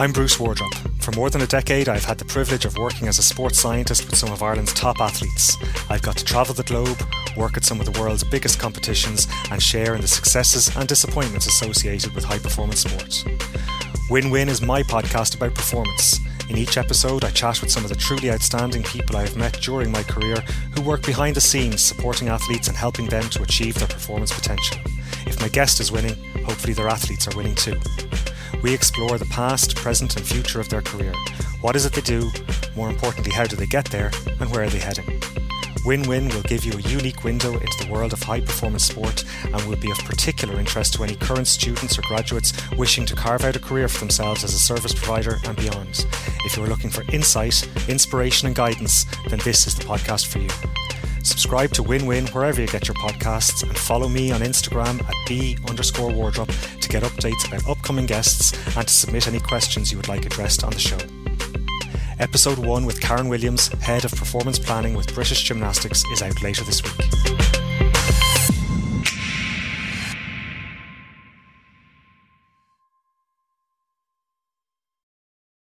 I'm Bruce Wardrop. For more than a decade, I've had the privilege of working as a sports scientist with some of Ireland's top athletes. I've got to travel the globe, work at some of the world's biggest competitions, and share in the successes and disappointments associated with high performance sports. Win Win is my podcast about performance. In each episode, I chat with some of the truly outstanding people I have met during my career who work behind the scenes supporting athletes and helping them to achieve their performance potential. If my guest is winning, hopefully their athletes are winning too. We explore the past, present, and future of their career. What is it they do? More importantly, how do they get there? And where are they heading? Win Win will give you a unique window into the world of high performance sport and will be of particular interest to any current students or graduates wishing to carve out a career for themselves as a service provider and beyond. If you are looking for insight, inspiration, and guidance, then this is the podcast for you. Subscribe to Win Win wherever you get your podcasts and follow me on Instagram at b underscore wardrop to get updates about upcoming guests and to submit any questions you would like addressed on the show. Episode 1 with Karen Williams, Head of Performance Planning with British Gymnastics, is out later this week.